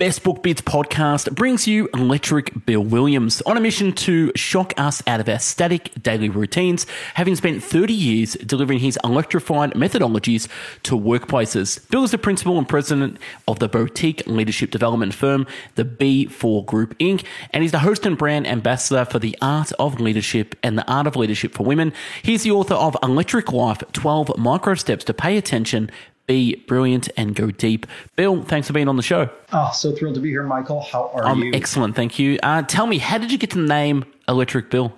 Best Book Bits podcast brings you Electric Bill Williams on a mission to shock us out of our static daily routines, having spent 30 years delivering his electrified methodologies to workplaces. Bill is the principal and president of the boutique leadership development firm, the B4 Group Inc., and he's the host and brand ambassador for the Art of Leadership and the Art of Leadership for Women. He's the author of Electric Life 12 Micro Steps to Pay Attention be brilliant and go deep. Bill, thanks for being on the show. Oh, so thrilled to be here, Michael. How are I'm you? excellent, thank you. Uh, tell me, how did you get the name Electric Bill?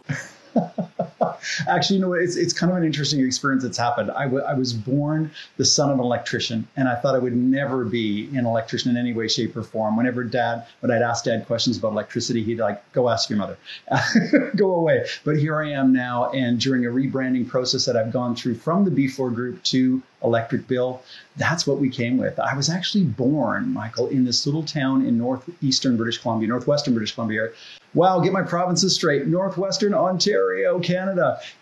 Actually, you know, it's, it's kind of an interesting experience that's happened. I, w- I was born the son of an electrician, and I thought I would never be an electrician in any way, shape, or form. Whenever dad, when I'd ask dad questions about electricity, he'd like, go ask your mother, go away. But here I am now, and during a rebranding process that I've gone through from the B4 group to Electric Bill, that's what we came with. I was actually born, Michael, in this little town in northeastern British Columbia, northwestern British Columbia. Wow, get my provinces straight. Northwestern Ontario, Canada.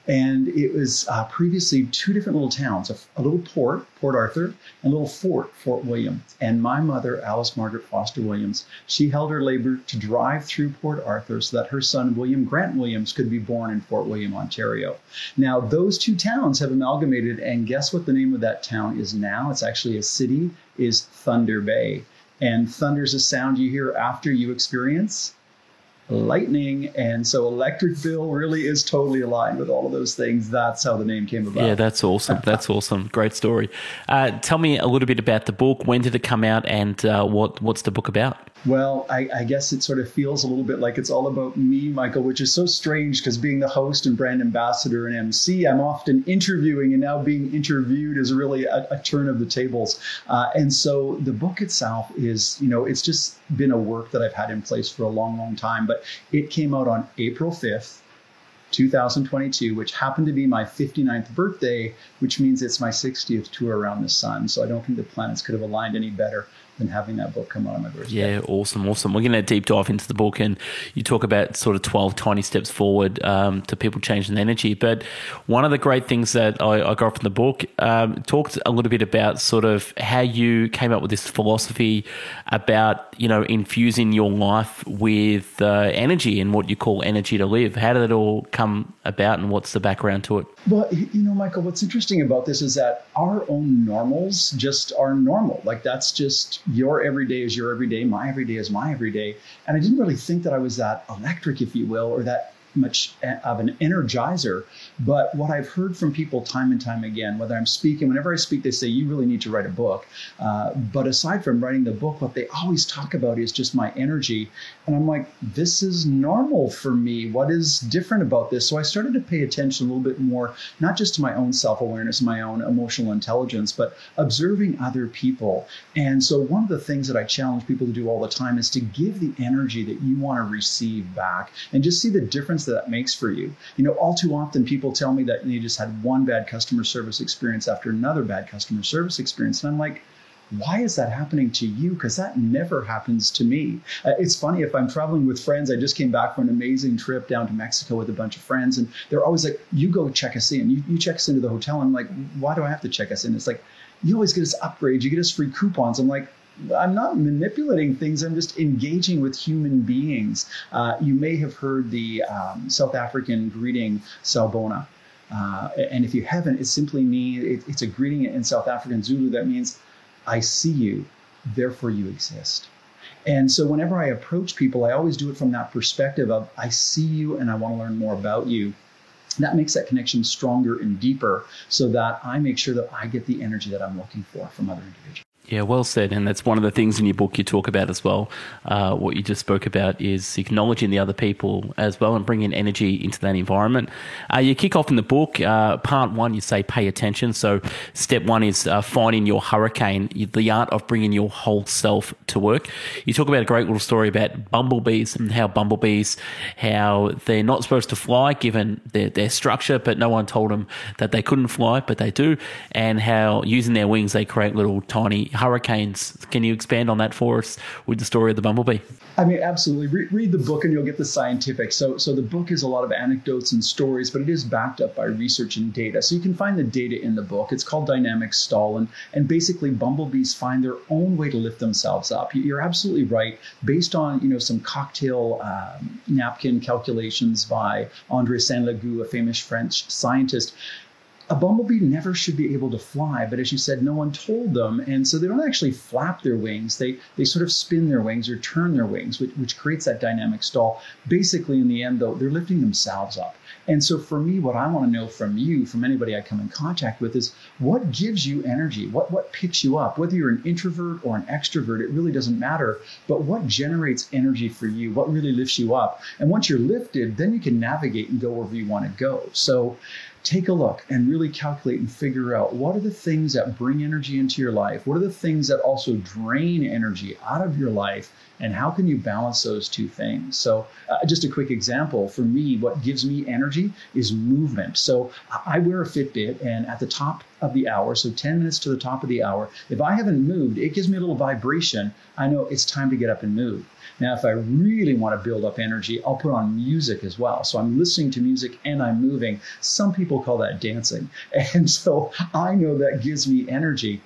And it was uh, previously two different little towns a, a, little port, Port Arthur, and a little fort, Fort William. And my mother, Alice Margaret Foster Williams, she held her labor to drive through Port Arthur so that her son, William Grant Williams, could be born in Fort William, Ontario. Now, those two towns have amalgamated, and guess what the name of that town is now? It's actually a city, is Thunder Bay. And thunder is a sound you hear after you experience lightning. And so Electric Bill really is totally aligned with all of those things. That's how the name came about. Yeah, that's awesome. That's awesome. Great story. Uh, tell me a little bit about the book. When did it come out and uh, what, what's the book about? Well, I, I, guess it sort of feels a little bit like it's all about me, Michael, which is so strange because being the host and brand ambassador and MC, I'm often interviewing, and now being interviewed is really a, a turn of the tables. Uh, and so the book itself is, you know, it's just been a work that I've had in place for a long, long time. But it came out on April 5th. 2022, which happened to be my 59th birthday, which means it's my 60th tour around the sun. So I don't think the planets could have aligned any better than having that book come out on my birthday. Yeah, awesome, awesome. We're going to deep dive into the book, and you talk about sort of 12, 20 steps forward um, to people changing energy. But one of the great things that I, I got from the book um, talked a little bit about sort of how you came up with this philosophy about you know infusing your life with uh, energy and what you call energy to live. How did it all come about, and what's the background to it? Well, you know, Michael, what's interesting about this is that our own normals just are normal. Like that's just your everyday is your everyday, my everyday is my everyday. And I didn't really think that I was that electric, if you will, or that much eh, of an energizer. But what I've heard from people time and time again, whether I'm speaking, whenever I speak, they say, you really need to write a book. Uh, but aside from writing the book, what they always talk about is just my energy. And I'm like, this is normal for me. What is different about this? So I started to pay attention a little bit more, not just to my own self awareness, my own emotional intelligence, but observing other people. And so one of the things that I challenge people to do all the time is to give the energy that you want to receive back and just see the difference that that makes for you. You know, all too often people tell me that they just had one bad customer service experience after another bad customer service experience. And I'm like, why is that happening to you? Because that never happens to me. Uh, it's funny if I'm traveling with friends. I just came back from an amazing trip down to Mexico with a bunch of friends, and they're always like, "You go check us in. You, you check us into the hotel." I'm like, "Why do I have to check us in?" It's like, "You always get us upgrades. You get us free coupons." I'm like, I'm not manipulating things. I'm just engaging with human beings. Uh, you may have heard the um, South African greeting Sawubona. Uh, and if you haven't, it simply means it, it's a greeting in South African Zulu that means, I see you, therefore you exist. And so whenever I approach people, I always do it from that perspective of, I see you and I want to learn more about you. That makes that connection stronger and deeper so that I make sure that I get the energy that I'm looking for from other individuals. Yeah, well said. And that's one of the things in your book you talk about as well. Uh, what you just spoke about is acknowledging the other people as well and bringing energy into that environment. Uh, you kick off in the book, uh, part one, you say pay attention. So, step one is uh, finding your hurricane, the art of bringing your whole self to work. You talk about a great little story about bumblebees and how bumblebees, how they're not supposed to fly given their, their structure, but no one told them that they couldn't fly, but they do. And how using their wings, they create little tiny hurricanes. Can you expand on that for us with the story of the bumblebee? I mean, absolutely. Re- read the book and you'll get the scientific. So, so the book is a lot of anecdotes and stories, but it is backed up by research and data. So you can find the data in the book. It's called Dynamic Stall, and and basically bumblebees find their own way to lift themselves up. You're absolutely right. Based on you know some cocktail um, napkin calculations by André Saint-Léger, a famous French scientist a bumblebee never should be able to fly, but as you said, no one told them. And so they don't actually flap their wings. They, they sort of spin their wings or turn their wings, which, which creates that dynamic stall. Basically, in the end, though, they're lifting themselves up. And so for me, what I want to know from you, from anybody I come in contact with, is what gives you energy? What, what picks you up? Whether you're an introvert or an extrovert, it really doesn't matter. But what generates energy for you? What really lifts you up? And once you're lifted, then you can navigate and go wherever you want to go. So take a look and really calculate and figure out what are the things that bring energy into your life? What are the things that also drain energy out of your life? And how can you balance those two things? So, uh, just a quick example for me, what gives me energy is movement. So, I wear a Fitbit, and at the top of the hour, so 10 minutes to the top of the hour, if I haven't moved, it gives me a little vibration. I know it's time to get up and move. Now, if I really want to build up energy, I'll put on music as well. So I'm listening to music and I'm moving. Some people call that dancing. And so I know that gives me energy.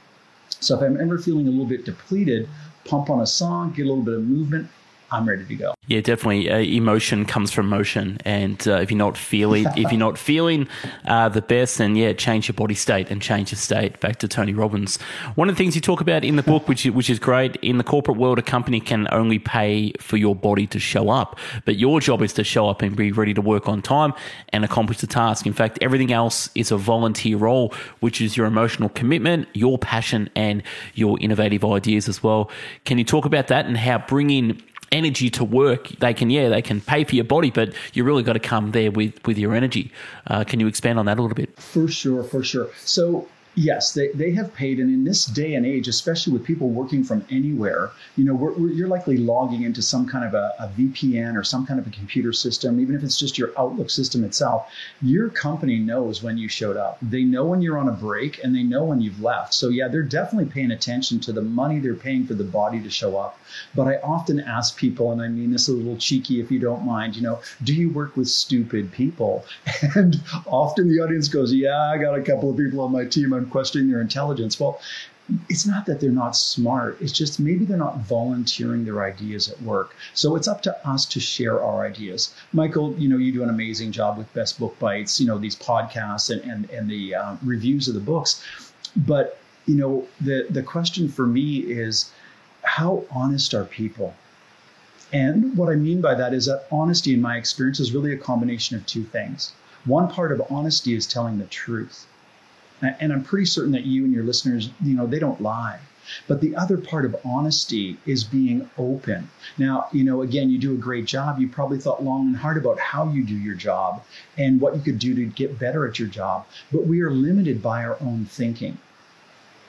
So if I'm ever feeling a little bit depleted, pump on a song, get a little bit of movement, I'm ready to go. Yeah, definitely. Uh, emotion comes from motion, and uh, if you're not feeling, if you're not feeling uh, the best, then yeah, change your body state and change your state. Back to Tony Robbins. One of the things you talk about in the book, which which is great, in the corporate world, a company can only pay for your body to show up, but your job is to show up and be ready to work on time and accomplish the task. In fact, everything else is a volunteer role, which is your emotional commitment, your passion, and your innovative ideas as well. Can you talk about that and how bringing energy to work, they can yeah they can pay for your body, but you really got to come there with with your energy. Uh, can you expand on that a little bit? For sure, for sure. So Yes, they, they have paid. And in this day and age, especially with people working from anywhere, you know, we're, we're, you're likely logging into some kind of a, a, VPN or some kind of a computer system, even if it's just your Outlook system itself. Your company knows when you showed up. They know when you're on a break and they know when you've left. So, yeah, they're definitely paying attention to the money they're paying for the body to show up. But I often ask people, and I mean this a little cheeky if you don't mind, you know, do you work with stupid people? And often the audience goes, yeah, I got a couple of people on my team. I'm questioning their intelligence. Well, it's not that they're not smart. It's just maybe they're not volunteering their ideas at work. So it's up to us to share our ideas. Michael, you know, you do an amazing job with Best Book Bites, you know, these podcasts and, and, and the uh, reviews of the books. But, you know, the, the question for me is how honest are people? And what I mean by that is that honesty, in my experience, is really a combination of two things. One part of honesty is telling the truth. And I'm pretty certain that you and your listeners, you know, they don't lie. But the other part of honesty is being open. Now, you know, again, you do a great job. You probably thought long and hard about how you do your job and what you could do to get better at your job. But we are limited by our own thinking.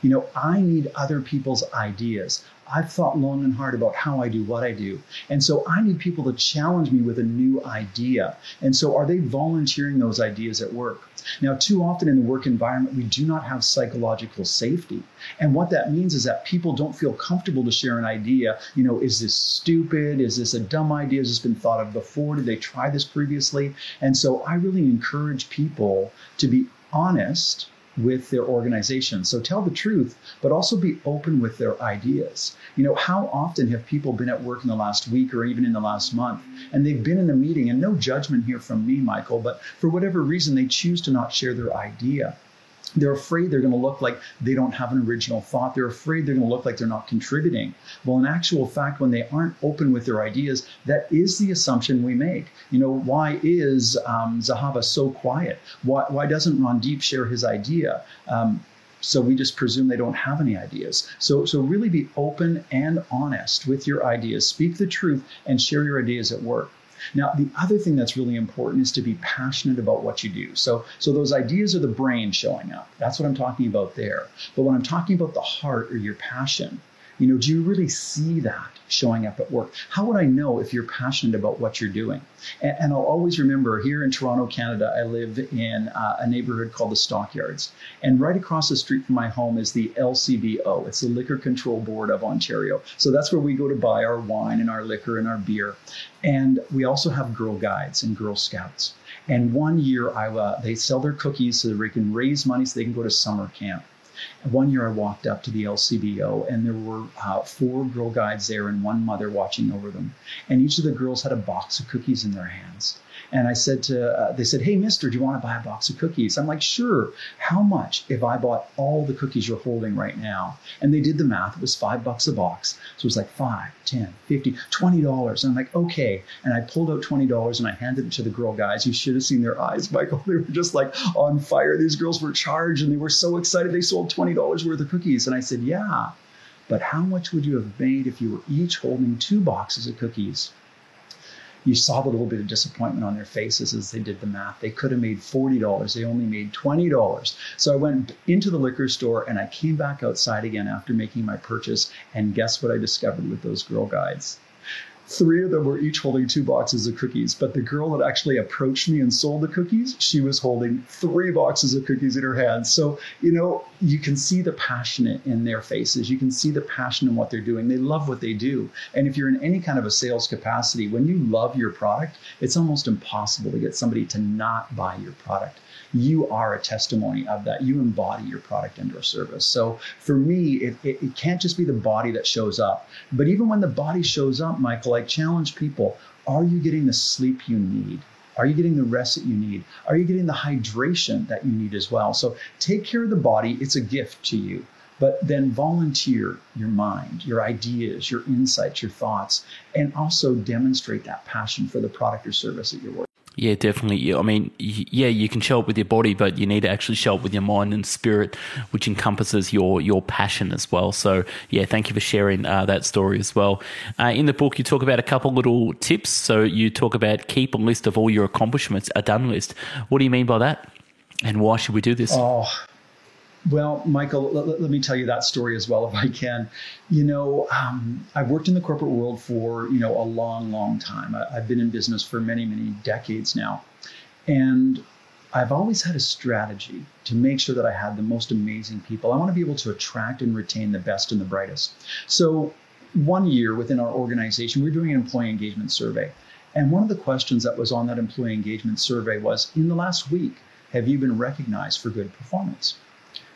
You know, I need other people's ideas. I've thought long and hard about how I do what I do. And so I need people to challenge me with a new idea. And so are they volunteering those ideas at work? Now, too often in the work environment, we do not have psychological safety. And what that means is that people don't feel comfortable to share an idea. You know, is this stupid? Is this a dumb idea? Has this been thought of before? Did they try this previously? And so I really encourage people to be honest with their organization. So tell the truth, but also be open with their ideas. You know, how often have people been at work in the last week or even in the last month and they've been in a meeting and no judgment here from me, Michael, but for whatever reason they choose to not share their idea. They're afraid they're going to look like they don't have an original thought. They're afraid they're going to look like they're not contributing. Well, in actual fact, when they aren't open with their ideas, that is the assumption we make. You know, why is um, Zahava so quiet? Why, why doesn't Randeep share his idea? Um, so we just presume they don't have any ideas. So, so really be open and honest with your ideas. Speak the truth and share your ideas at work. Now, the other thing that's really important is to be passionate about what you do. So, so those ideas are the brain showing up. That's what I'm talking about there. But when I'm talking about the heart or your passion, You know, do you really see that showing up at work? How would I know if you're passionate about what you're doing? And, and I'll always remember here in Toronto, Canada, I live in uh, a neighborhood called the Stockyards. And right across the street from my home is the LCBO. It's the Liquor Control Board of Ontario. So that's where we go to buy our wine and our liquor and our beer. And we also have Girl Guides and Girl Scouts. And one year, I, uh, they sell their cookies so they can raise money so they can go to summer camp. One year I walked up to the LCBO and there were uh, four girl guides there and one mother watching over them. And each of the girls had a box of cookies in their hands. And I said to, uh, they said, Hey, mister, do you want to buy a box of cookies? I'm like, Sure. How much if I bought all the cookies you're holding right now? And they did the math. It was five bucks a box. So it was like five, ten, fifty, twenty dollars. And I'm like, Okay. And I pulled out $20 and I handed it to the girl guys. You should have seen their eyes, Michael. They were just like on fire. These girls were charged and they were so excited. They sold $20 worth of cookies. And I said, Yeah. But how much would you have made if you were each holding two boxes of cookies? You saw the little bit of disappointment on their faces as they did the math. They could have made $40. They only made $20. So I went into the liquor store and I came back outside again after making my purchase. And guess what I discovered with those girl guides? Three of them were each holding two boxes of cookies, but the girl that actually approached me and sold the cookies, she was holding three boxes of cookies in her hands. So, you know, you can see the passion in their faces. You can see the passion in what they're doing. They love what they do. And if you're in any kind of a sales capacity, when you love your product, it's almost impossible to get somebody to not buy your product you are a testimony of that. You embody your product and or service. So for me, it, it, it can't just be the body that shows up. But even when the body shows up, Michael, I challenge people are you getting the sleep you need? Are you getting the rest that you need? Are you getting the hydration that you need as well? So take care of the body. It's a gift to you. But then volunteer your mind, your ideas, your insights, your thoughts, and also demonstrate that passion for the product or service that you're working. Yeah, definitely. I mean, yeah, you can show up with your body, but you need to actually show up with your mind and spirit, which encompasses your your passion as well. So, yeah, thank you for sharing uh, that story as well. Uh, in the book, you talk about a couple little tips. So, you talk about keep a list of all your accomplishments, a done list. What do you mean by that? And why should we do this? Oh, well, Michael, let, let, me tell you that story as well, if I can. You know, um, I've worked in the corporate world for you know a long, long time. I, I've been in business for many, many decades now, and I've always had a strategy to make sure that I had the most amazing people. I want to be able to attract and retain the best and the brightest. So, one year within our organization, we we're doing an employee engagement survey, and one of the questions that was on that employee engagement survey was, "In the last week, have you been recognized for good performance?"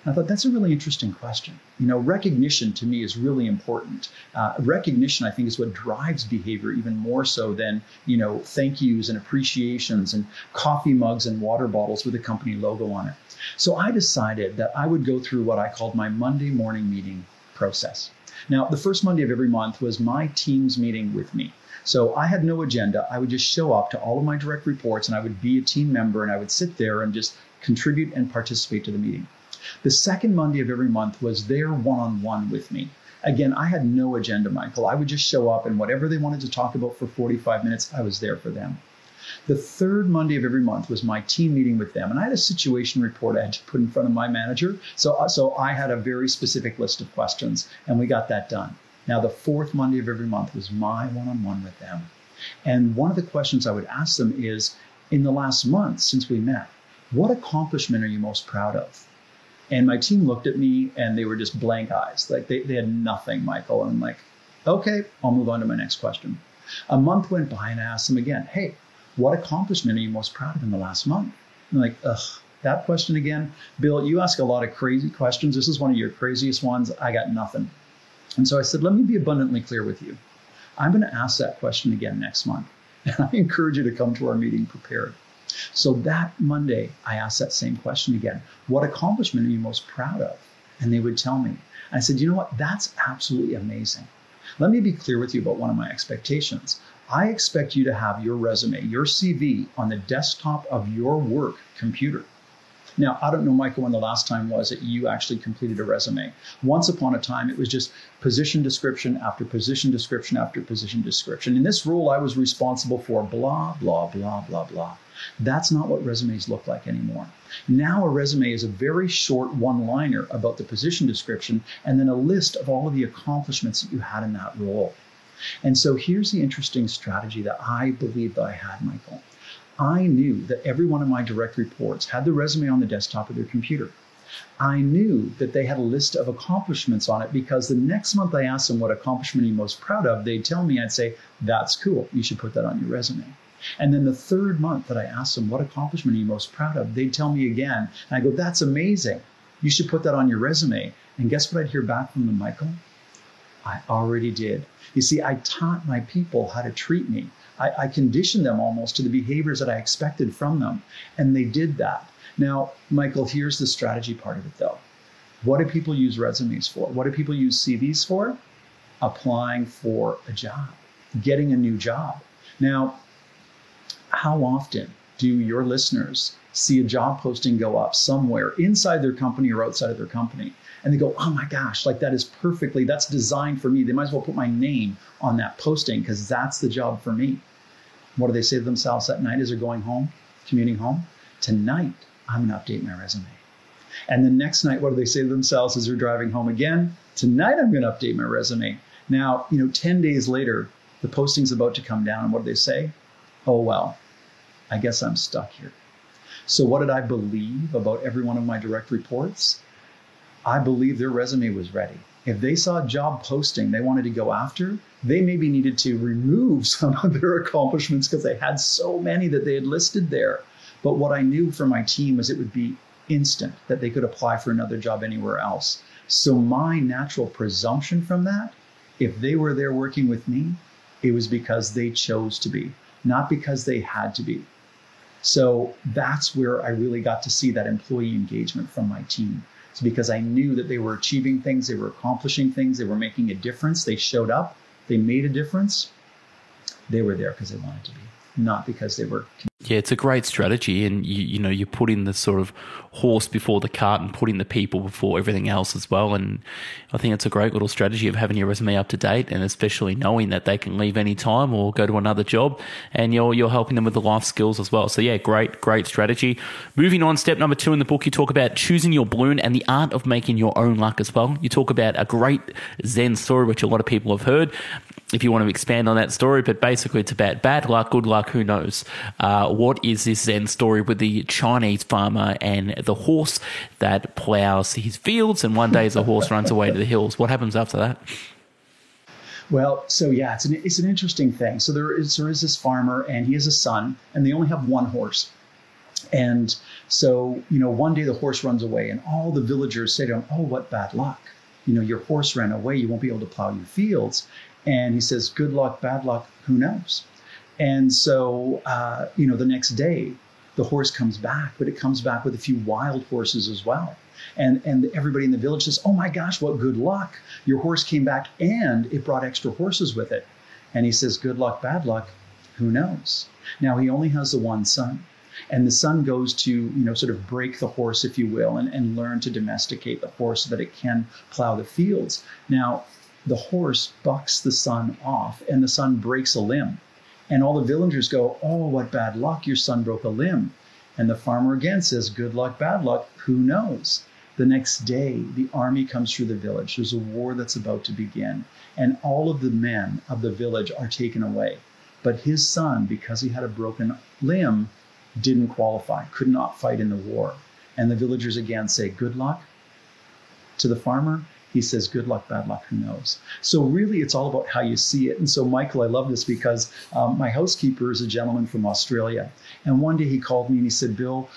I thought that's a really interesting question. You know, recognition to me is really important. Uh, recognition, I think, is what drives behavior even more so than, you know, thank yous and appreciations and coffee mugs and water bottles with a company logo on it. So I decided that I would go through what I called my Monday morning meeting process. Now, the first Monday of every month was my team's meeting with me. So I had no agenda. I would just show up to all of my direct reports and I would be a team member and I would sit there and just contribute and participate to the meeting. The second Monday of every month was their one on one with me. Again, I had no agenda, Michael. I would just show up and whatever they wanted to talk about for 45 minutes, I was there for them. The third Monday of every month was my team meeting with them, and I had a situation report I had to put in front of my manager. So, uh, so I had a very specific list of questions, and we got that done. Now, the fourth Monday of every month was my one on one with them. And one of the questions I would ask them is In the last month since we met, what accomplishment are you most proud of? And my team looked at me and they were just blank eyes. Like they, they had nothing, Michael. And I'm like, okay, I'll move on to my next question. A month went by and I asked them again, hey, what accomplishment are you most proud of in the last month? And like, ugh, that question again. Bill, you ask a lot of crazy questions. This is one of your craziest ones. I got nothing. And so I said, let me be abundantly clear with you. I'm going to ask that question again next month. And I encourage you to come to our meeting prepared. So that Monday, I asked that same question again What accomplishment are you most proud of? And they would tell me. I said, You know what? That's absolutely amazing. Let me be clear with you about one of my expectations. I expect you to have your resume, your CV on the desktop of your work computer. Now, I don't know, Michael, when the last time was that you actually completed a resume. Once upon a time, it was just position description after position description after position description. In this role, I was responsible for blah, blah, blah, blah, blah. That's not what resumes look like anymore. Now, a resume is a very short one liner about the position description and then a list of all of the accomplishments that you had in that role. And so here's the interesting strategy that I believe that I had, Michael. I knew that every one of my direct reports had the resume on the desktop of their computer. I knew that they had a list of accomplishments on it because the next month I asked them what accomplishment are you most proud of, they'd tell me, I'd say, that's cool. You should put that on your resume. And then the third month that I asked them, what accomplishment are you most proud of? They'd tell me again. And I go, that's amazing. You should put that on your resume. And guess what I'd hear back from them, Michael? I already did. You see, I taught my people how to treat me. I, I conditioned them almost to the behaviors that I expected from them. And they did that. Now, Michael, here's the strategy part of it though. What do people use resumes for? What do people use CVs for? Applying for a job, getting a new job. Now, how often do your listeners see a job posting go up somewhere inside their company or outside of their company? And they go, oh my gosh, like that is perfectly, that's designed for me. They might as well put my name on that posting because that's the job for me. What do they say to themselves that night as they're going home, commuting home? Tonight, I'm going to update my resume. And the next night, what do they say to themselves as they're driving home again? Tonight, I'm going to update my resume. Now, you know, 10 days later, the posting's about to come down. And what do they say? Oh, well, I guess I'm stuck here. So, what did I believe about every one of my direct reports? I believe their resume was ready. If they saw a job posting they wanted to go after, they maybe needed to remove some of their accomplishments because they had so many that they had listed there. But what I knew for my team was it would be instant that they could apply for another job anywhere else. So my natural presumption from that, if they were there working with me, it was because they chose to be, not because they had to be. So that's where I really got to see that employee engagement from my team. It's because I knew that they were achieving things, they were accomplishing things, they were making a difference, they showed up, they made a difference, they were there because they wanted to be, not because they were. Yeah, it's a great strategy, and you you know you put in the sort of horse before the cart and putting the people before everything else as well. And I think it's a great little strategy of having your resume up to date, and especially knowing that they can leave any time or go to another job, and you're you're helping them with the life skills as well. So yeah, great great strategy. Moving on, step number two in the book, you talk about choosing your balloon and the art of making your own luck as well. You talk about a great Zen story, which a lot of people have heard if you want to expand on that story, but basically it's about bad luck, good luck, who knows. Uh, what is this Zen story with the Chinese farmer and the horse that plows his fields, and one day the horse runs away to the hills? What happens after that? Well, so yeah, it's an, it's an interesting thing. So there is, there is this farmer, and he has a son, and they only have one horse. And so, you know, one day the horse runs away, and all the villagers say to him, Oh, what bad luck. You know, your horse ran away. You won't be able to plow your fields. And he says, Good luck, bad luck, who knows? And so, uh, you know, the next day, the horse comes back, but it comes back with a few wild horses as well. And, and everybody in the village says, Oh my gosh, what good luck. Your horse came back and it brought extra horses with it. And he says, Good luck, bad luck, who knows? Now, he only has the one son. And the son goes to, you know, sort of break the horse, if you will, and, and learn to domesticate the horse so that it can plow the fields. Now, the horse bucks the son off and the son breaks a limb. And all the villagers go, Oh, what bad luck, your son broke a limb. And the farmer again says, Good luck, bad luck, who knows? The next day, the army comes through the village. There's a war that's about to begin. And all of the men of the village are taken away. But his son, because he had a broken limb, didn't qualify, could not fight in the war. And the villagers again say, Good luck to the farmer he says, good luck, bad luck, who knows? So, really, it's all about how you see it. And so, Michael, I love this because um, my housekeeper is a gentleman from Australia. And one day he called me and he said, Bill,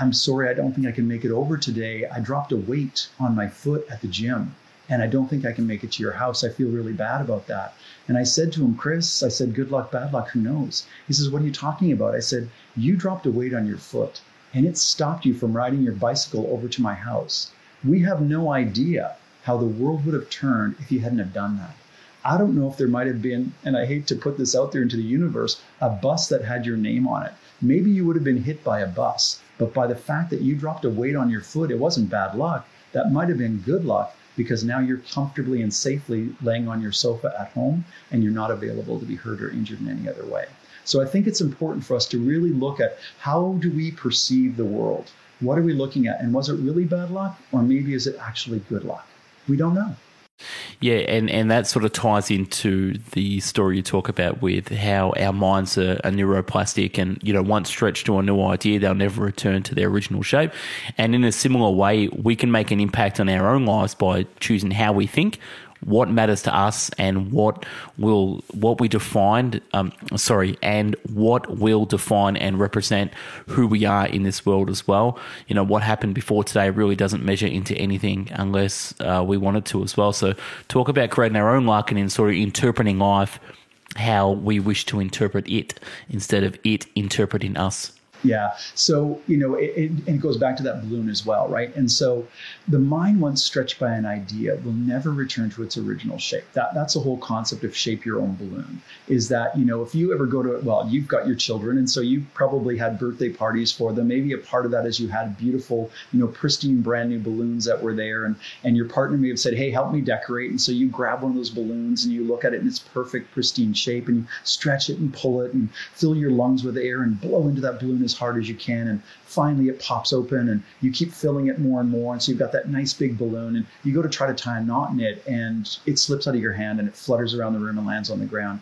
I'm sorry, I don't think I can make it over today. I dropped a weight on my foot at the gym and I don't think I can make it to your house. I feel really bad about that. And I said to him, Chris, I said, good luck, bad luck, who knows? He says, what are you talking about? I said, you dropped a weight on your foot and it stopped you from riding your bicycle over to my house. We have no idea how the world would have turned if you hadn't have done that. I don't know if there might have been, and I hate to put this out there into the universe, a bus that had your name on it. Maybe you would have been hit by a bus, But by the fact that you dropped a weight on your foot, it wasn't bad luck. That might have been good luck because now you're comfortably and safely laying on your sofa at home and you're not available to be hurt or injured in any other way. So I think it's important for us to really look at how do we perceive the world? What are we looking at? And was it really bad luck or maybe is it actually good luck? We don't know. Yeah, and, and that sort of ties into the story you talk about with how our minds are, are, neuroplastic and, you know, once stretched to a new idea, they'll never return to their original shape. And in a similar way, we can make an impact on our own lives by choosing how we think, what matters to us and what will what we define um, sorry and what will define and represent who we are in this world as well. You know what happened before today really doesn't measure into anything unless uh, we wanted to as well. So talk about creating our own luck and in sort of interpreting life how we wish to interpret it instead of it interpreting us yeah. So, you know, it, it, and it goes back to that balloon as well, right? And so the mind, once stretched by an idea, will never return to its original shape. That, that's the whole concept of shape your own balloon is that, you know, if you ever go to, well, you've got your children, and so you probably had birthday parties for them. Maybe a part of that is you had beautiful, you know, pristine, brand new balloons that were there, and, and your partner may have said, hey, help me decorate. And so you grab one of those balloons and you look at it in its perfect, pristine shape, and you stretch it and pull it and fill your lungs with air and blow into that balloon as hard as you can. And finally it pops open and you keep filling it more and more. And so you've got that nice big balloon and you go to try to tie a knot in it and it slips out of your hand and it flutters around the room and lands on the ground.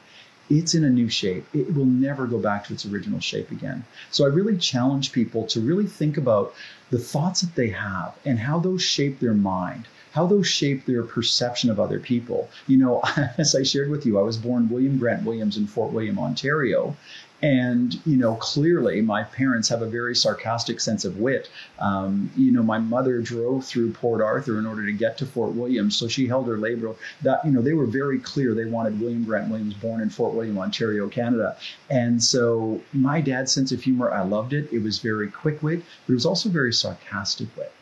It's in a new shape. It will never go back to its original shape again. So I really challenge people to really think about the thoughts that they have and how those shape their mind how those shape their perception of other people. You know, as I shared with you, I was born William Grant Williams in Fort William, Ontario. And, you know, clearly my parents have a very sarcastic sense of wit. Um, you know, my mother drove through Port Arthur in order to get to Fort William. So she held her labor. That, you know, they were very clear. They wanted William Grant Williams born in Fort William, Ontario, Canada. And so my dad's sense of humor, I loved it. It was very quick wit, but it was also very sarcastic wit.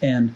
And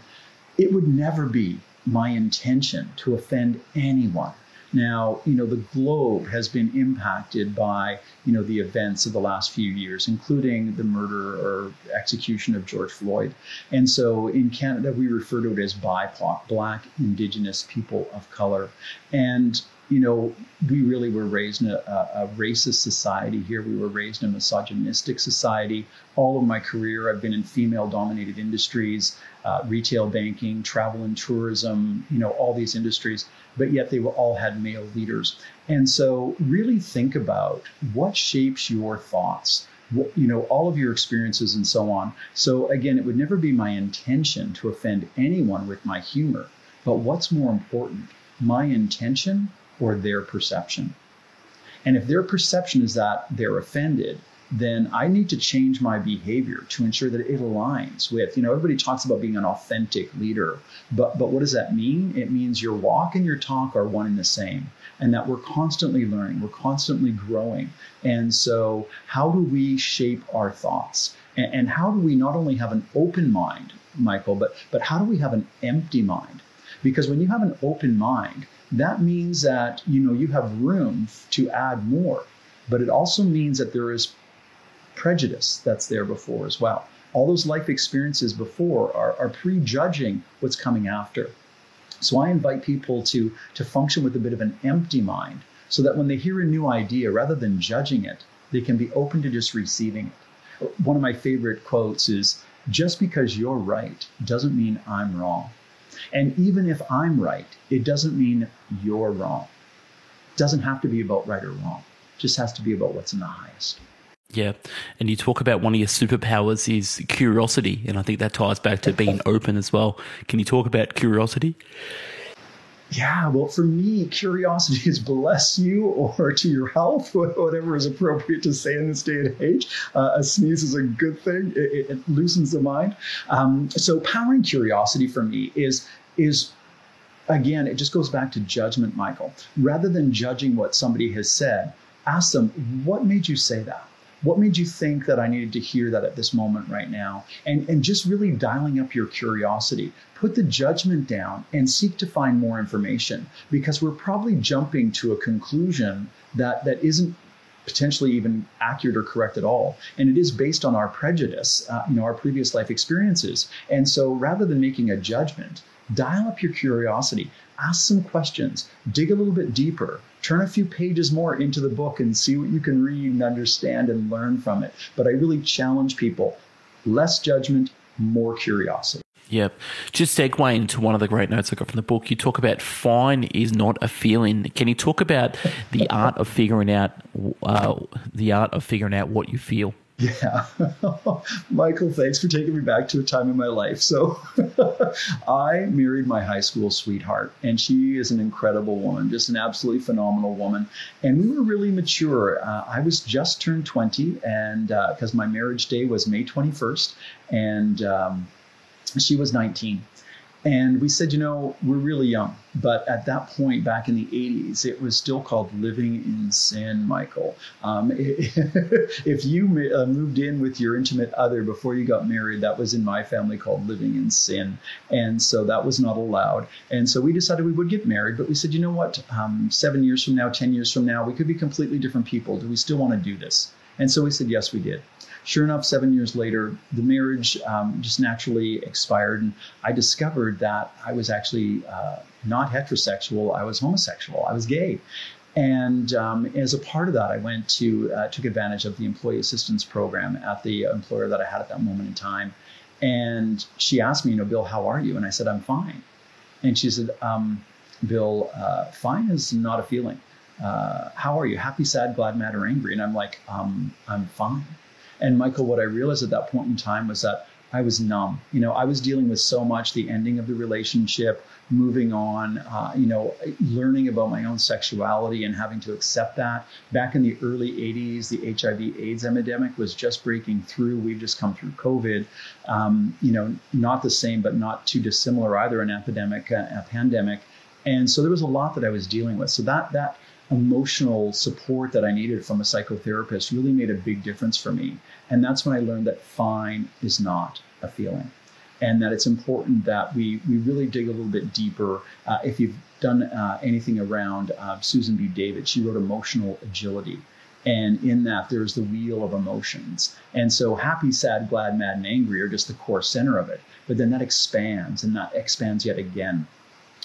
it would never be my intention to offend anyone. Now, you know, the globe has been impacted by, you know, the events of the last few years, including the murder or execution of George Floyd. And so in Canada, we refer to it as BIPOC, Black, Indigenous People of Color. And you know, we really were raised in a, a, racist society here. We were raised in a misogynistic society. All of my career, I've been in female dominated industries, uh, retail banking, travel and tourism, you know, all these industries, but yet they were all had male leaders. And so really think about what shapes your thoughts you know all of your experiences and so on so again it would never be my intention to offend anyone with my humor but what's more important my intention or their perception. And if their perception is that they're offended, then I need to change my behavior to ensure that it aligns with, you know, everybody talks about being an authentic leader, but but what does that mean? It means your walk and your talk are one and the same, and that we're constantly learning, we're constantly growing. And so, how do we shape our thoughts? And, and how do we not only have an open mind, Michael, but but how do we have an empty mind? Because when you have an open mind, that means that you know you have room to add more but it also means that there is prejudice that's there before as well. All those life experiences before are, are prejudging what's coming after. So i invite people to to function with a bit of an empty mind so that when they hear a new idea rather than judging it they can be open to just receiving it. One of my favorite quotes is just because you're right doesn't mean i'm wrong and even if I'm right, it doesn't mean you're wrong. It doesn't have to be about right or wrong. It just has to be about what's in the highest. Yeah. And you talk about one of your superpowers is curiosity. And I think that ties back to being open as well. Can you talk about curiosity? Yeah, well, for me, curiosity is bless you or to your health, whatever is appropriate to say in this day and age. Uh, a sneeze is a good thing; it, it loosens the mind. Um, so, powering curiosity for me is is again, it just goes back to judgment, Michael. Rather than judging what somebody has said, ask them, "What made you say that?" What made you think that I needed to hear that at this moment right now? And, and just really dialing up your curiosity. Put the judgment down and seek to find more information because we're probably jumping to a conclusion that, that isn't potentially even accurate or correct at all. And it is based on our prejudice, uh, you know, our previous life experiences. And so rather than making a judgment, dial up your curiosity, ask some questions, dig a little bit deeper, turn a few pages more into the book and see what you can read and understand and learn from it. But I really challenge people less judgment, more curiosity. Yep. Just segue into one of the great notes I got from the book. You talk about fine is not a feeling. Can you talk about the art of figuring out uh, the art of figuring out what you feel? Yeah. Michael, thanks for taking me back to a time in my life. So, I married my high school sweetheart, and she is an incredible woman, just an absolutely phenomenal woman. And we were really mature. Uh, I was just turned 20, and because uh, my marriage day was May 21st, and um, she was 19. And we said, you know, we're really young. But at that point, back in the 80s, it was still called living in sin, Michael. Um, if you uh, moved in with your intimate other before you got married, that was in my family called living in sin. And so that was not allowed. And so we decided we would get married. But we said, you know what? Um, seven years from now, 10 years from now, we could be completely different people. Do we still want to do this? And so we said, yes, we did sure enough, seven years later, the marriage um, just naturally expired. And I discovered that I was actually uh, not heterosexual, I was homosexual, I was gay. And um, as a part of that, I went to, uh, took advantage of the employee assistance program at the employer that I had at that moment in time. And she asked me, you know, Bill, how are you? And I said, I'm fine. And she said, um, Bill, uh, fine is not a feeling. Uh, how are you? Happy, sad, glad, mad, or angry? And I'm like, um, I'm fine. And Michael, what I realized at that point in time was that I was numb. You know, I was dealing with so much the ending of the relationship, moving on, uh, you know, learning about my own sexuality and having to accept that. Back in the early 80s, the HIV AIDS epidemic was just breaking through. We've just come through COVID. Um, you know, not the same, but not too dissimilar either an epidemic, a, a pandemic. And so there was a lot that I was dealing with. So that, that, emotional support that I needed from a psychotherapist really made a big difference for me. And that's when I learned that fine is not a feeling. And that it's important that we, we really dig a little bit deeper. Uh, if you've done uh, anything around uh, Susan B. David, she wrote Emotional Agility. And in that, there's the wheel of emotions. And so happy, sad, glad, mad, and angry are just the core center of it. But then that expands and that expands yet again.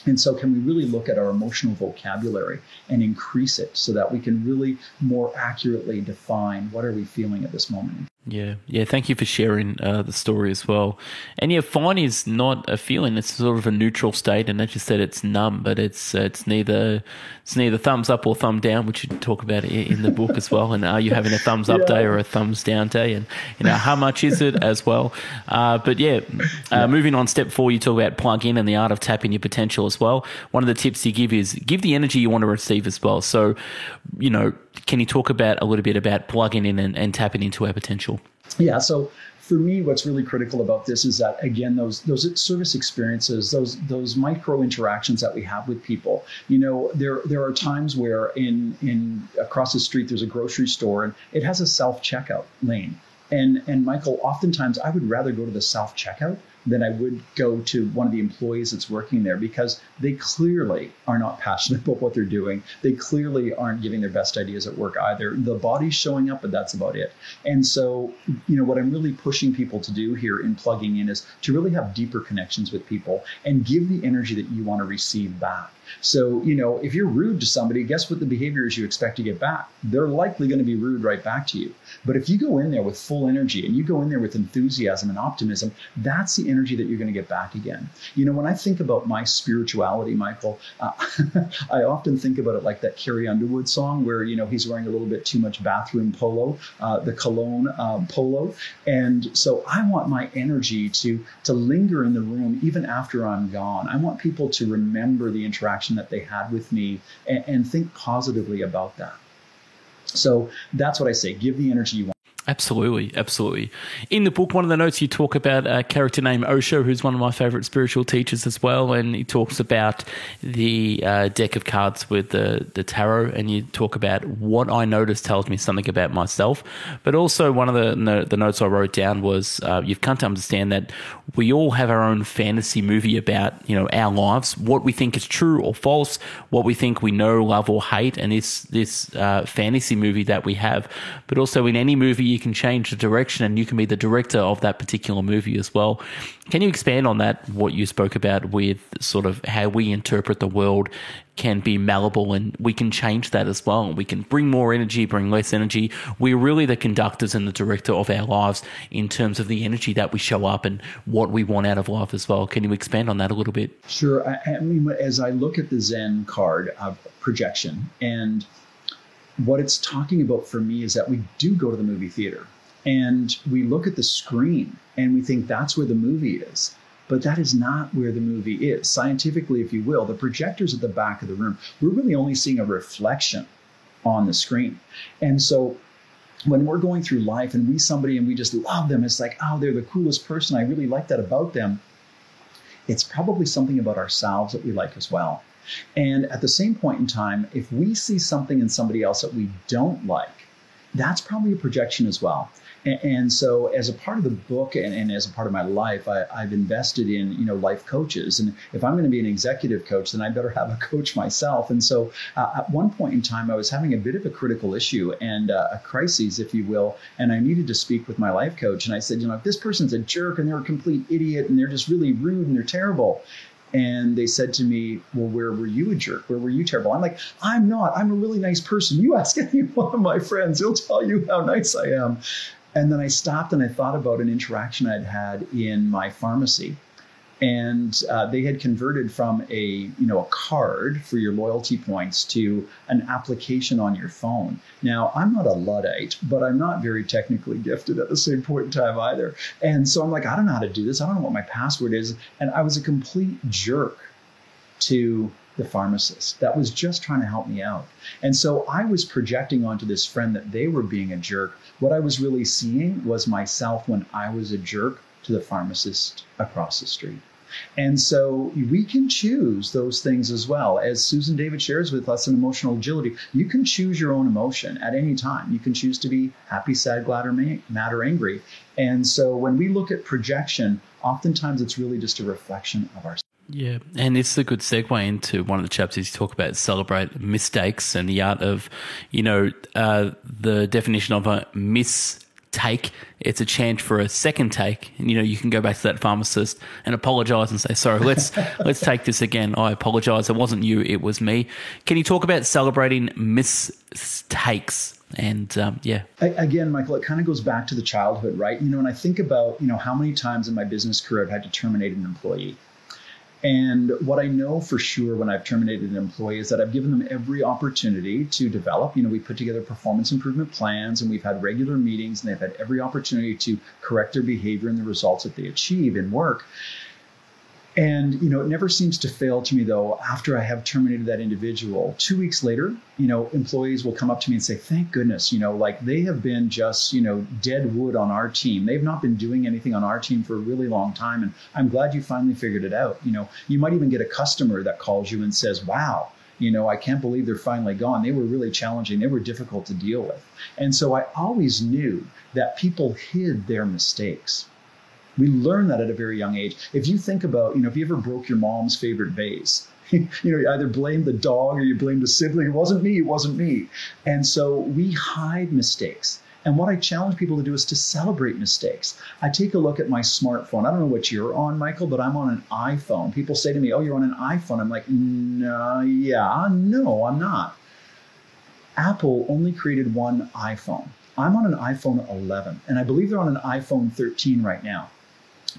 And so, can we really look at our emotional vocabulary and increase it so that we can really more accurately define what are we feeling at this moment? Yeah, yeah. Thank you for sharing uh, the story as well. And yeah, fine is not a feeling; it's sort of a neutral state. And as you said, it's numb, but it's uh, it's neither it's neither thumbs up or thumb down, which you talk about in the book as well. And are you having a thumbs up yeah. day or a thumbs down day? And you know how much is it as well? Uh, but yeah, uh, yeah, moving on. Step four, you talk about plug in and the art of tapping your potential as well. One of the tips you give is give the energy you want to receive as well. So, you know, can you talk about a little bit about plugging in and, and tapping into our potential? Yeah. So for me, what's really critical about this is that again, those those service experiences, those those micro interactions that we have with people. You know, there there are times where in in across the street there's a grocery store and it has a self checkout lane. And and Michael, oftentimes I would rather go to the self checkout than I would go to one of the employees that's working there because they clearly are not passionate about what they're doing. They clearly aren't giving their best ideas at work either. The body's showing up, but that's about it. And so, you know, what I'm really pushing people to do here in plugging in is to really have deeper connections with people and give the energy that you want to receive back. So, you know, if you're rude to somebody, guess what the behavior is you expect to get back? They're likely going to be rude right back to you. But if you go in there with full energy and you go in there with enthusiasm and optimism, that's the energy that you're going to get back again. You know, when I think about my spirituality, Michael, uh, I often think about it like that Carrie Underwood song where, you know, he's wearing a little bit too much bathroom polo, uh, the cologne um, polo. And so I want my energy to, to linger in the room even after I'm gone. I want people to remember the interaction that they had with me and, and think positively about that. So that's what I say give the energy you want. Absolutely, absolutely. In the book, one of the notes you talk about a character named Osho, who's one of my favorite spiritual teachers as well, and he talks about the uh, deck of cards with the the tarot, and you talk about what I notice tells me something about myself. But also, one of the the notes I wrote down was uh, you've come to understand that we all have our own fantasy movie about you know our lives, what we think is true or false, what we think we know, love or hate, and this this uh, fantasy movie that we have. But also in any movie you can change the direction and you can be the director of that particular movie as well. Can you expand on that, what you spoke about with sort of how we interpret the world can be malleable and we can change that as well. We can bring more energy, bring less energy. We're really the conductors and the director of our lives in terms of the energy that we show up and what we want out of life as well. Can you expand on that a little bit? Sure. I, I mean, as I look at the Zen card of projection and what it's talking about for me is that we do go to the movie theater and we look at the screen and we think that's where the movie is. But that is not where the movie is. Scientifically, if you will, the projector's at the back of the room. We're really only seeing a reflection on the screen. And so when we're going through life and we somebody and we just love them, it's like, oh, they're the coolest person. I really like that about them. It's probably something about ourselves that we like as well. And at the same point in time, if we see something in somebody else that we don't like, that's probably a projection as well. And, so, as a part of the book and, and as a part of my life, I, have invested in you know life coaches. And if I'm going to be an executive coach, then I better have a coach myself. And so, uh, at one point in time, I was having a bit of a critical issue and uh, a crisis, if you will, and I needed to speak with my life coach. And I said, you know, if this person's a jerk and they're a complete idiot and they're just really rude and they're terrible, and they said to me, Well, where were you a jerk? Where were you terrible? I'm like, I'm not. I'm a really nice person. You ask any one of my friends, he'll tell you how nice I am. And then I stopped and I thought about an interaction I'd had in my pharmacy. And uh, they had converted from a you know a card for your loyalty points to an application on your phone. Now I'm not a luddite, but I'm not very technically gifted at the same point in time either. And so I'm like, I don't know how to do this. I don't know what my password is. And I was a complete jerk to the pharmacist that was just trying to help me out. And so I was projecting onto this friend that they were being a jerk. What I was really seeing was myself when I was a jerk to the pharmacist across the street. And so we can choose those things as well. As Susan David shares with us in emotional agility, you can choose your own emotion at any time. You can choose to be happy, sad, glad, or mad or angry. And so when we look at projection, oftentimes it's really just a reflection of ourselves. Yeah, and it's a good segue into one of the chapters you talk about celebrate mistakes and the art of, you know, uh, the definition of a mistake. It's a chance for a second take, and you know you can go back to that pharmacist and apologize and say, "Sorry, let's let's take this again. I apologize. It wasn't you. It was me." Can you talk about celebrating mistakes? and um, yeah again michael it kind of goes back to the childhood right you know when i think about you know how many times in my business career i've had to terminate an employee and what I know for sure when I've terminated an employee is that I've given them every opportunity to develop. You know, we put together performance improvement plans and we've had regular meetings and they've had every opportunity to correct their behavior and the results that they achieve in work. And, you know, it never seems to fail to me though, after I have terminated that individual, two weeks later, you know, employees will come up to me and say, thank goodness, you know, like they have been just, you know, dead wood on our team. They've not been doing anything on our team for a really long time. And I'm glad you finally figured it out. You know, you might even get a customer that calls you and says, wow, you know, I can't believe they're finally gone. They were really challenging. They were difficult to deal with. And so I always knew that people hid their mistakes we learn that at a very young age. If you think about, you know, if you ever broke your mom's favorite vase, you know, you either blame the dog or you blame the sibling. It wasn't me, it wasn't me. And so we hide mistakes. And what I challenge people to do is to celebrate mistakes. I take a look at my smartphone. I don't know what you're on, Michael, but I'm on an iPhone. People say to me, Oh, you're on an iPhone. I'm like, No, yeah, no, I'm not. Apple only created one iPhone. I'm on an iPhone 11, and I believe they're on an iPhone 13 right now.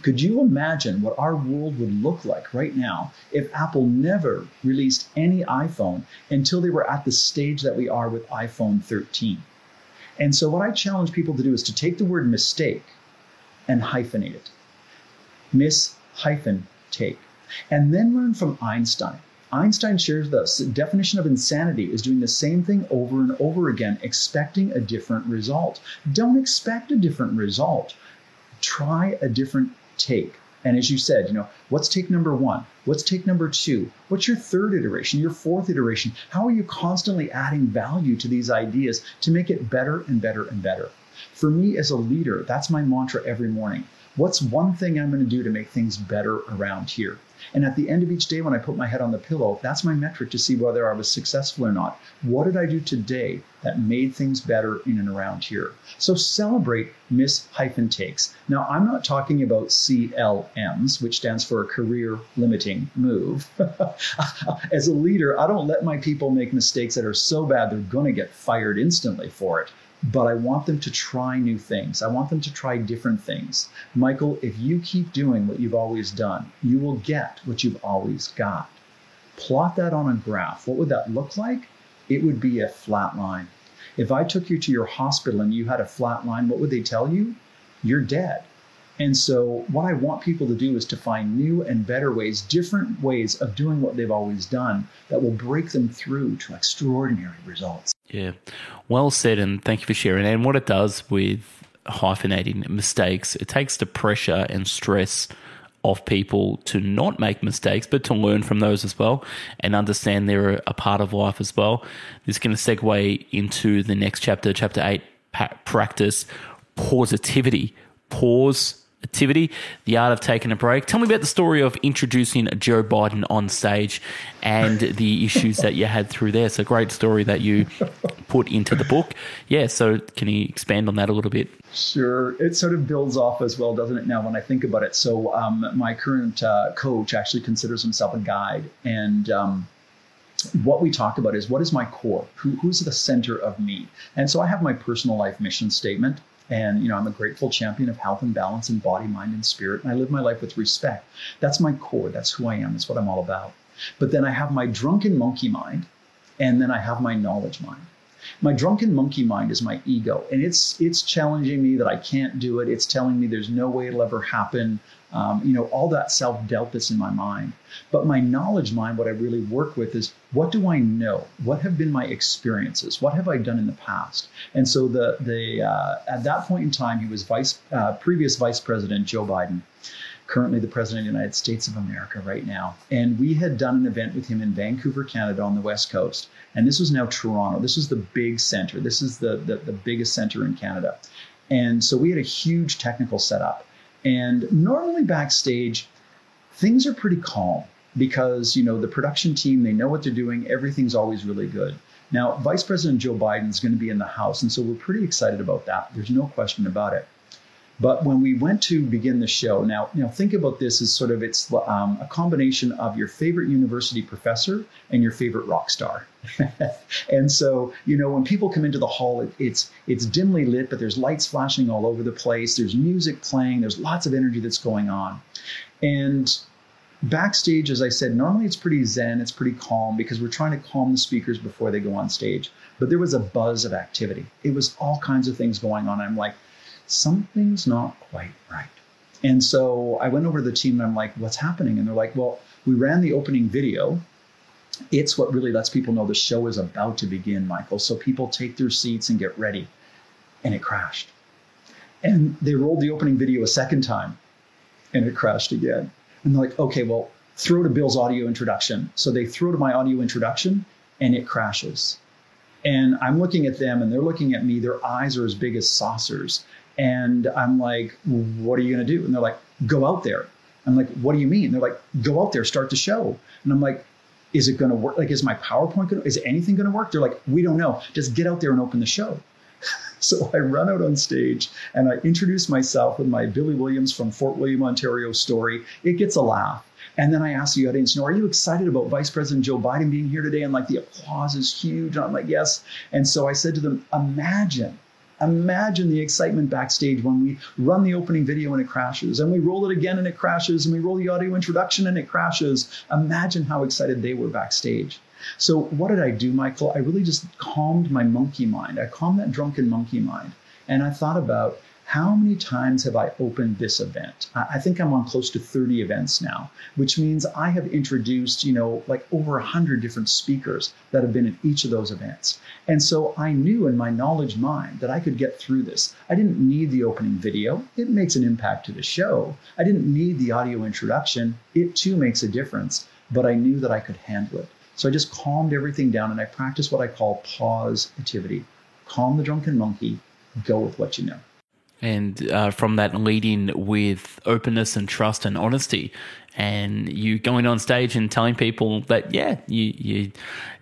Could you imagine what our world would look like right now if Apple never released any iPhone until they were at the stage that we are with iPhone 13? And so, what I challenge people to do is to take the word mistake and hyphenate it. Miss hyphen take. And then learn from Einstein. Einstein shares this. The definition of insanity is doing the same thing over and over again, expecting a different result. Don't expect a different result. Try a different take. And as you said, you know, what's take number one? What's take number two? What's your third iteration, your fourth iteration? How are you constantly adding value to these ideas to make it better and better and better? For me as a leader, that's my mantra every morning. What's one thing I'm going to do to make things better around here? And at the end of each day, when I put my head on the pillow, that's my metric to see whether I was successful or not. What did I do today that made things better in and around here? So celebrate miss hyphen takes. Now, I'm not talking about CLMs, which stands for a career limiting move. As a leader, I don't let my people make mistakes that are so bad they're going to get fired instantly for it but I want them to try new things. I want them to try different things. Michael, if you keep doing what you've always done, you will get what you've always got. Plot that on a graph. What would that look like? It would be a flat line. If I took you to your hospital and you had a flat line, what would they tell you? You're dead. And so, what I want people to do is to find new and better ways, different ways of doing what they've always done that will break them through to extraordinary results. Yeah, well said, and thank you for sharing. And what it does with hyphenating mistakes, it takes the pressure and stress of people to not make mistakes, but to learn from those as well and understand they're a part of life as well. This is going to segue into the next chapter, chapter eight, practice positivity. Pause activity, the art of taking a break. Tell me about the story of introducing Joe Biden on stage and the issues that you had through there. It's a great story that you put into the book. Yeah, so can you expand on that a little bit? Sure. It sort of builds off as well, doesn't it, now when I think about it? So, um, my current uh, coach actually considers himself a guide. And, um, what we talk about is what is my core? Who, who's the center of me? And so I have my personal life mission statement. And, you know, I'm a grateful champion of health and balance in body, mind, and spirit. And I live my life with respect. That's my core. That's who I am. That's what I'm all about. But then I have my drunken monkey mind, and then I have my knowledge mind. My drunken monkey mind is my ego, and it's it's challenging me that I can't do it. It's telling me there's no way it'll ever happen um, you know, all that self doubt that's in my mind. But my knowledge mind, what I really work with is what do I know? What have been my experiences? What have I done in the past? And so the the uh, at that point in time, he was vice uh, previous Vice President Joe Biden. Currently, the President of the United States of America right now. And we had done an event with him in Vancouver, Canada, on the West Coast. And this was now Toronto. This was the big center. This is the, the, the biggest center in Canada. And so we had a huge technical setup. And normally backstage, things are pretty calm because, you know, the production team, they know what they're doing. Everything's always really good. Now, Vice President Joe Biden is going to be in the House, and so we're pretty excited about that. There's no question about it. But when we went to begin the show, now, now think about this as sort of it's um, a combination of your favorite university professor and your favorite rock star. and so, you know, when people come into the hall, it, it's it's dimly lit, but there's lights flashing all over the place. There's music playing. There's lots of energy that's going on. And backstage, as I said, normally it's pretty zen, it's pretty calm because we're trying to calm the speakers before they go on stage. But there was a buzz of activity. It was all kinds of things going on. I'm like, something's not quite right. And so I went over to the team and I'm like, what's happening? And they're like, well, we ran the opening video. It's what really lets people know the show is about to begin, Michael. So people take their seats and get ready. And it crashed. And they rolled the opening video a second time and it crashed again. And they're like, okay, well, throw to Bill's audio introduction. So they throw to my audio introduction and it crashes. And I'm looking at them and they're looking at me. Their eyes are as big as saucers. And I'm like, what are you going to do? And they're like, go out there. I'm like, what do you mean? They're like, go out there, start the show. And I'm like, is it going to work? Like, is my PowerPoint going to, is anything going to work? They're like, we don't know. Just get out there and open the show. so I run out on stage and I introduce myself with my Billy Williams from Fort William, Ontario story. It gets a laugh. And then I ask the audience, you know, are you excited about Vice President Joe Biden being here today? And like the applause is huge. And I'm like, yes. And so I said to them, imagine Imagine the excitement backstage when we run the opening video and it crashes, and we roll it again and it crashes, and we roll the audio introduction and it crashes. Imagine how excited they were backstage. So, what did I do, Michael? I really just calmed my monkey mind. I calmed that drunken monkey mind. And I thought about how many times have I opened this event? I think I'm on close to 30 events now, which means I have introduced, you know, like over 100 different speakers that have been at each of those events. And so I knew in my knowledge mind that I could get through this. I didn't need the opening video, it makes an impact to the show. I didn't need the audio introduction, it too makes a difference, but I knew that I could handle it. So I just calmed everything down and I practiced what I call positivity. Calm the drunken monkey, go with what you know and uh, from that leading with openness and trust and honesty. And you going on stage and telling people that yeah you, you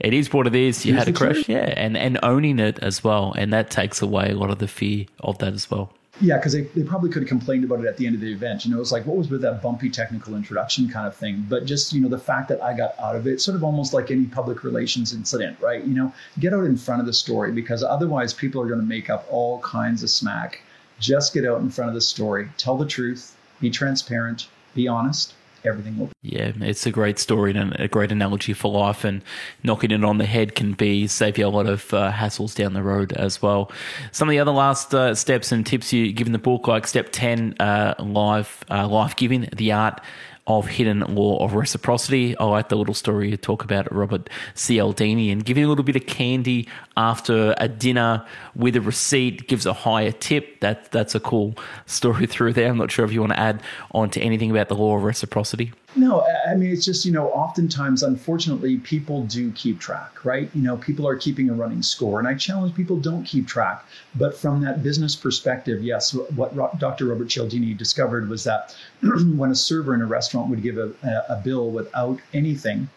it is what it is. You Here's had a crash yeah. And and owning it as well. And that takes away a lot of the fear of that as well. Yeah, because they, they probably could have complained about it at the end of the event. You know, it's like, what was with that bumpy technical introduction kind of thing? But just, you know, the fact that I got out of it, sort of almost like any public relations incident, right? You know, get out in front of the story because otherwise people are going to make up all kinds of smack just get out in front of the story, tell the truth, be transparent, be honest. Everything will. Be. Yeah, it's a great story and a great analogy for life. And knocking it on the head can be save you a lot of uh, hassles down the road as well. Some of the other last uh, steps and tips you give in the book, like step ten, uh, life uh, life giving, the art of hidden law of reciprocity. Oh, I like the little story you talk about Robert Cialdini and giving a little bit of candy after a dinner with a receipt gives a higher tip. That that's a cool story through there. I'm not sure if you want to add on to anything about the law of reciprocity. No, I mean, it's just, you know, oftentimes, unfortunately, people do keep track, right? You know, people are keeping a running score. And I challenge people don't keep track. But from that business perspective, yes, what Dr. Robert Cialdini discovered was that when a server in a restaurant would give a, a bill without anything,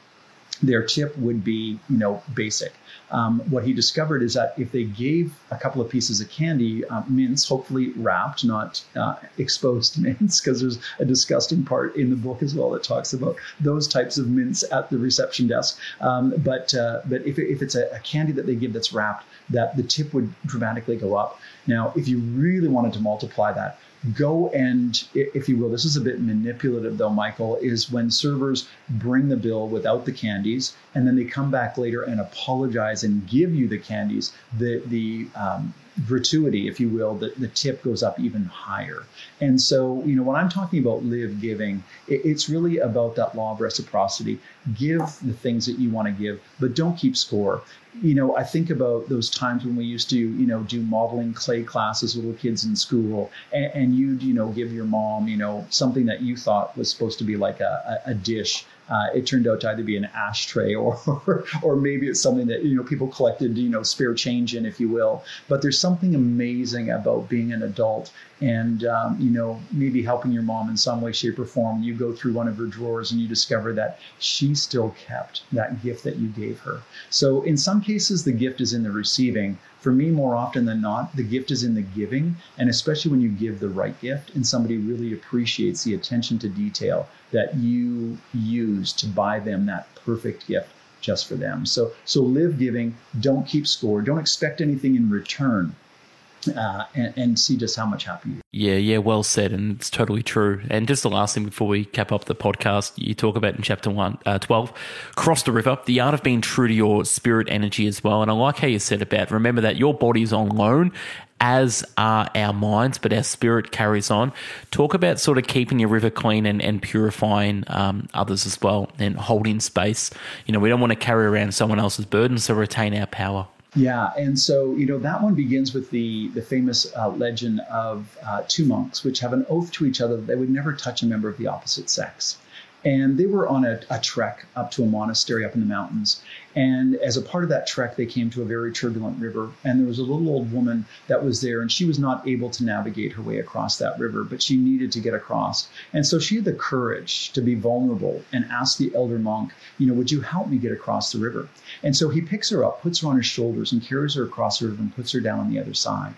their tip would be, you know, basic. Um, what he discovered is that if they gave a couple of pieces of candy, uh, mints, hopefully wrapped, not uh, exposed mints, because there's a disgusting part in the book as well that talks about those types of mints at the reception desk. Um, but uh, but if, if it's a, a candy that they give that's wrapped, that the tip would dramatically go up. Now, if you really wanted to multiply that, go and, if you will, this is a bit manipulative though, Michael, is when servers bring the bill without the candies and then they come back later and apologize and give you the candies, the, the, um, gratuity, if you will, the, the tip goes up even higher. And so, you know, when I'm talking about live giving, it, it's really about that law of reciprocity. Give the things that you want to give, but don't keep score. You know, I think about those times when we used to, you know, do modeling clay classes with little kids in school, and, and you'd, you know, give your mom, you know, something that you thought was supposed to be like a, a, a dish uh, it turned out to either be an ashtray or, or, maybe it's something that you know people collected you know spare change in, if you will. But there's something amazing about being an adult and um, you know maybe helping your mom in some way, shape, or form. You go through one of her drawers and you discover that she still kept that gift that you gave her. So in some cases, the gift is in the receiving for me, more often than not, the gift is in the giving, and especially when you give the right gift and somebody really appreciates the attention to detail that you use to buy them that perfect gift just for them. So, so live giving, don't keep score, don't expect anything in return uh, and, and, see just how much happy you. Yeah, yeah, well said, and it's totally true. And just the last thing before we cap up the podcast, you talk about in chapter one, uh, 12, cross the river, the art of being true to your spirit energy as well. And I like how you said about remember that your body's on loan, as are our minds, but our spirit carries on. Talk about sort of keeping your river clean and, and purifying um, others as well, and holding space. You know, we don't want to carry around someone else's burden, so retain our power. Yeah, and so you know that one begins with the the famous uh, legend of uh, two monks, which have an oath to each other that they would never touch a member of the opposite sex. And they were on a, a, trek up to a monastery up in the mountains. And as a part of that trek, they came to a very turbulent river. And there was a little old woman that was there, and she was not able to navigate her way across that river, but she needed to get across. And so she had the courage to be vulnerable and ask the elder monk, you know, would you help me get across the river? And so he picks her up, puts her on his shoulders, and carries her across the river and puts her down on the other side.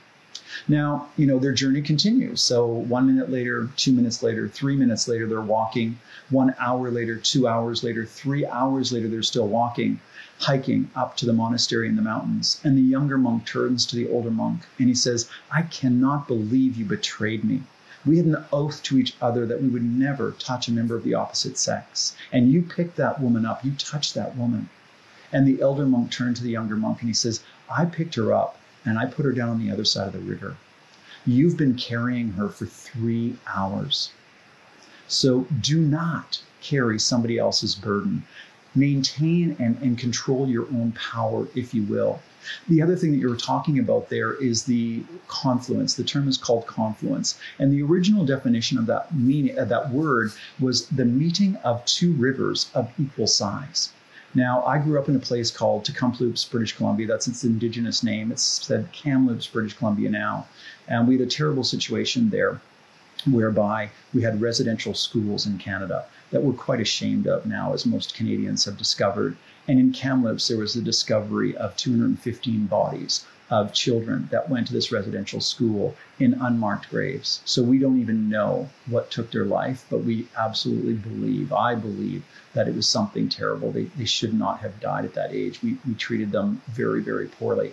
Now, you know, their journey continues. So one minute later, two minutes later, three minutes later, they're walking. One hour later, two hours later, three hours later, they're still walking, hiking up to the monastery in the mountains. And the younger monk turns to the older monk and he says, I cannot believe you betrayed me. We had an oath to each other that we would never touch a member of the opposite sex. And you picked that woman up, you touched that woman. And the elder monk turned to the younger monk and he says, I picked her up and I put her down on the other side of the river. You've been carrying her for three hours. So do not carry somebody else's burden. Maintain and, and control your own power, if you will. The other thing that you were talking about there is the confluence. The term is called confluence, and the original definition of that meaning of that word was the meeting of two rivers of equal size. Now, I grew up in a place called Tecumseh, British Columbia. That's its indigenous name. It's said Kamloops, British Columbia now, and we had a terrible situation there whereby we had residential schools in Canada that we're quite ashamed of now, as most Canadians have discovered. And in Kamloops, there was the discovery of 215 bodies of children that went to this residential school in unmarked graves. So we don't even know what took their life, but we absolutely believe, I believe, that it was something terrible. They, they should not have died at that age. We, we treated them very, very poorly.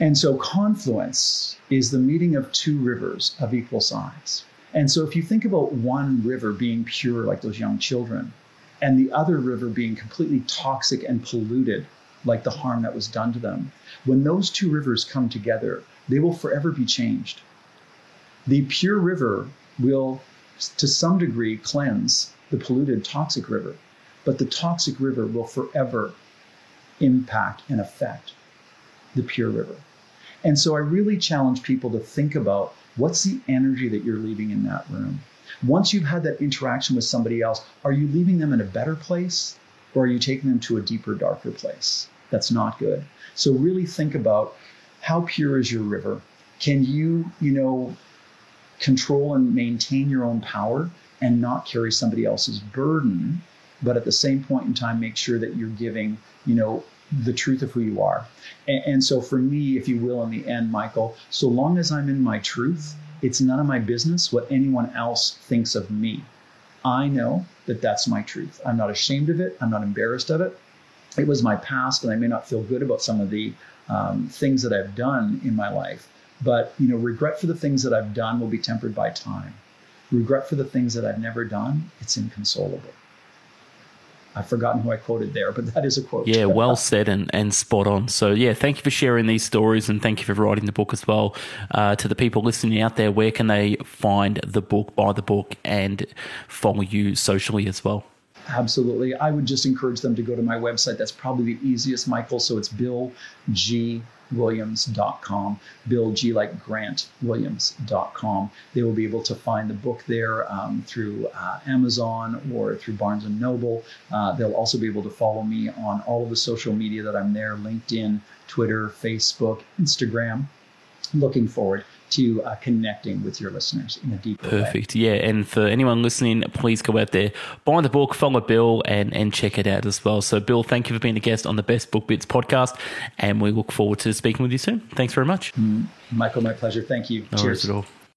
And so confluence is the meeting of two rivers of equal size. And so if you think about one river being pure, like those young children, and the other river being completely toxic and polluted, like the harm that was done to them, when those two rivers come together, they will forever be changed. The pure river will, to some degree, cleanse the polluted toxic river, but the toxic river will forever impact and affect the pure river. And so I really challenge people to think about what's the energy that you're leaving in that room. Once you've had that interaction with somebody else, are you leaving them in a better place or are you taking them to a deeper, darker place? That's not good. So really think about how pure is your river? Can you, you know, control and maintain your own power and not carry somebody else's burden, but at the same point in time make sure that you're giving, you know, the truth of who you are. And, and, so for me, if you will, in the end, Michael, so long as I'm in my truth, it's none of my business what anyone else thinks of me. I know that that's my truth. I'm not ashamed of it. I'm not embarrassed of it. It was my past, and I may not feel good about some of the um, things that I've done in my life. But you know, regret for the things that I've done will be tempered by time. Regret for the things that I've never done, it's inconsolable. I've forgotten who I quoted there, but that is a quote. Yeah, well said and, and spot on. So, yeah, thank you for sharing these stories and thank you for writing the book as well. Uh, to the people listening out there, where can they find the book, buy the book, and follow you socially as well? Absolutely. I would just encourage them to go to my website. That's probably the easiest, Michael. So it's Bill G williams.com, Bill G like Grant Williams.com. They will be able to find the book there um, through uh, Amazon or through Barnes and Noble. Uh, they'll also be able to follow me on all of the social media that I'm there LinkedIn, Twitter, Facebook, Instagram. Looking forward to uh, connecting with your listeners in a deeper Perfect. way. Yeah. And for anyone listening, please go out there, buy the book, follow Bill, and, and check it out as well. So, Bill, thank you for being a guest on the Best Book Bits podcast. And we look forward to speaking with you soon. Thanks very much. Mm, Michael, my pleasure. Thank you. No Cheers. at all.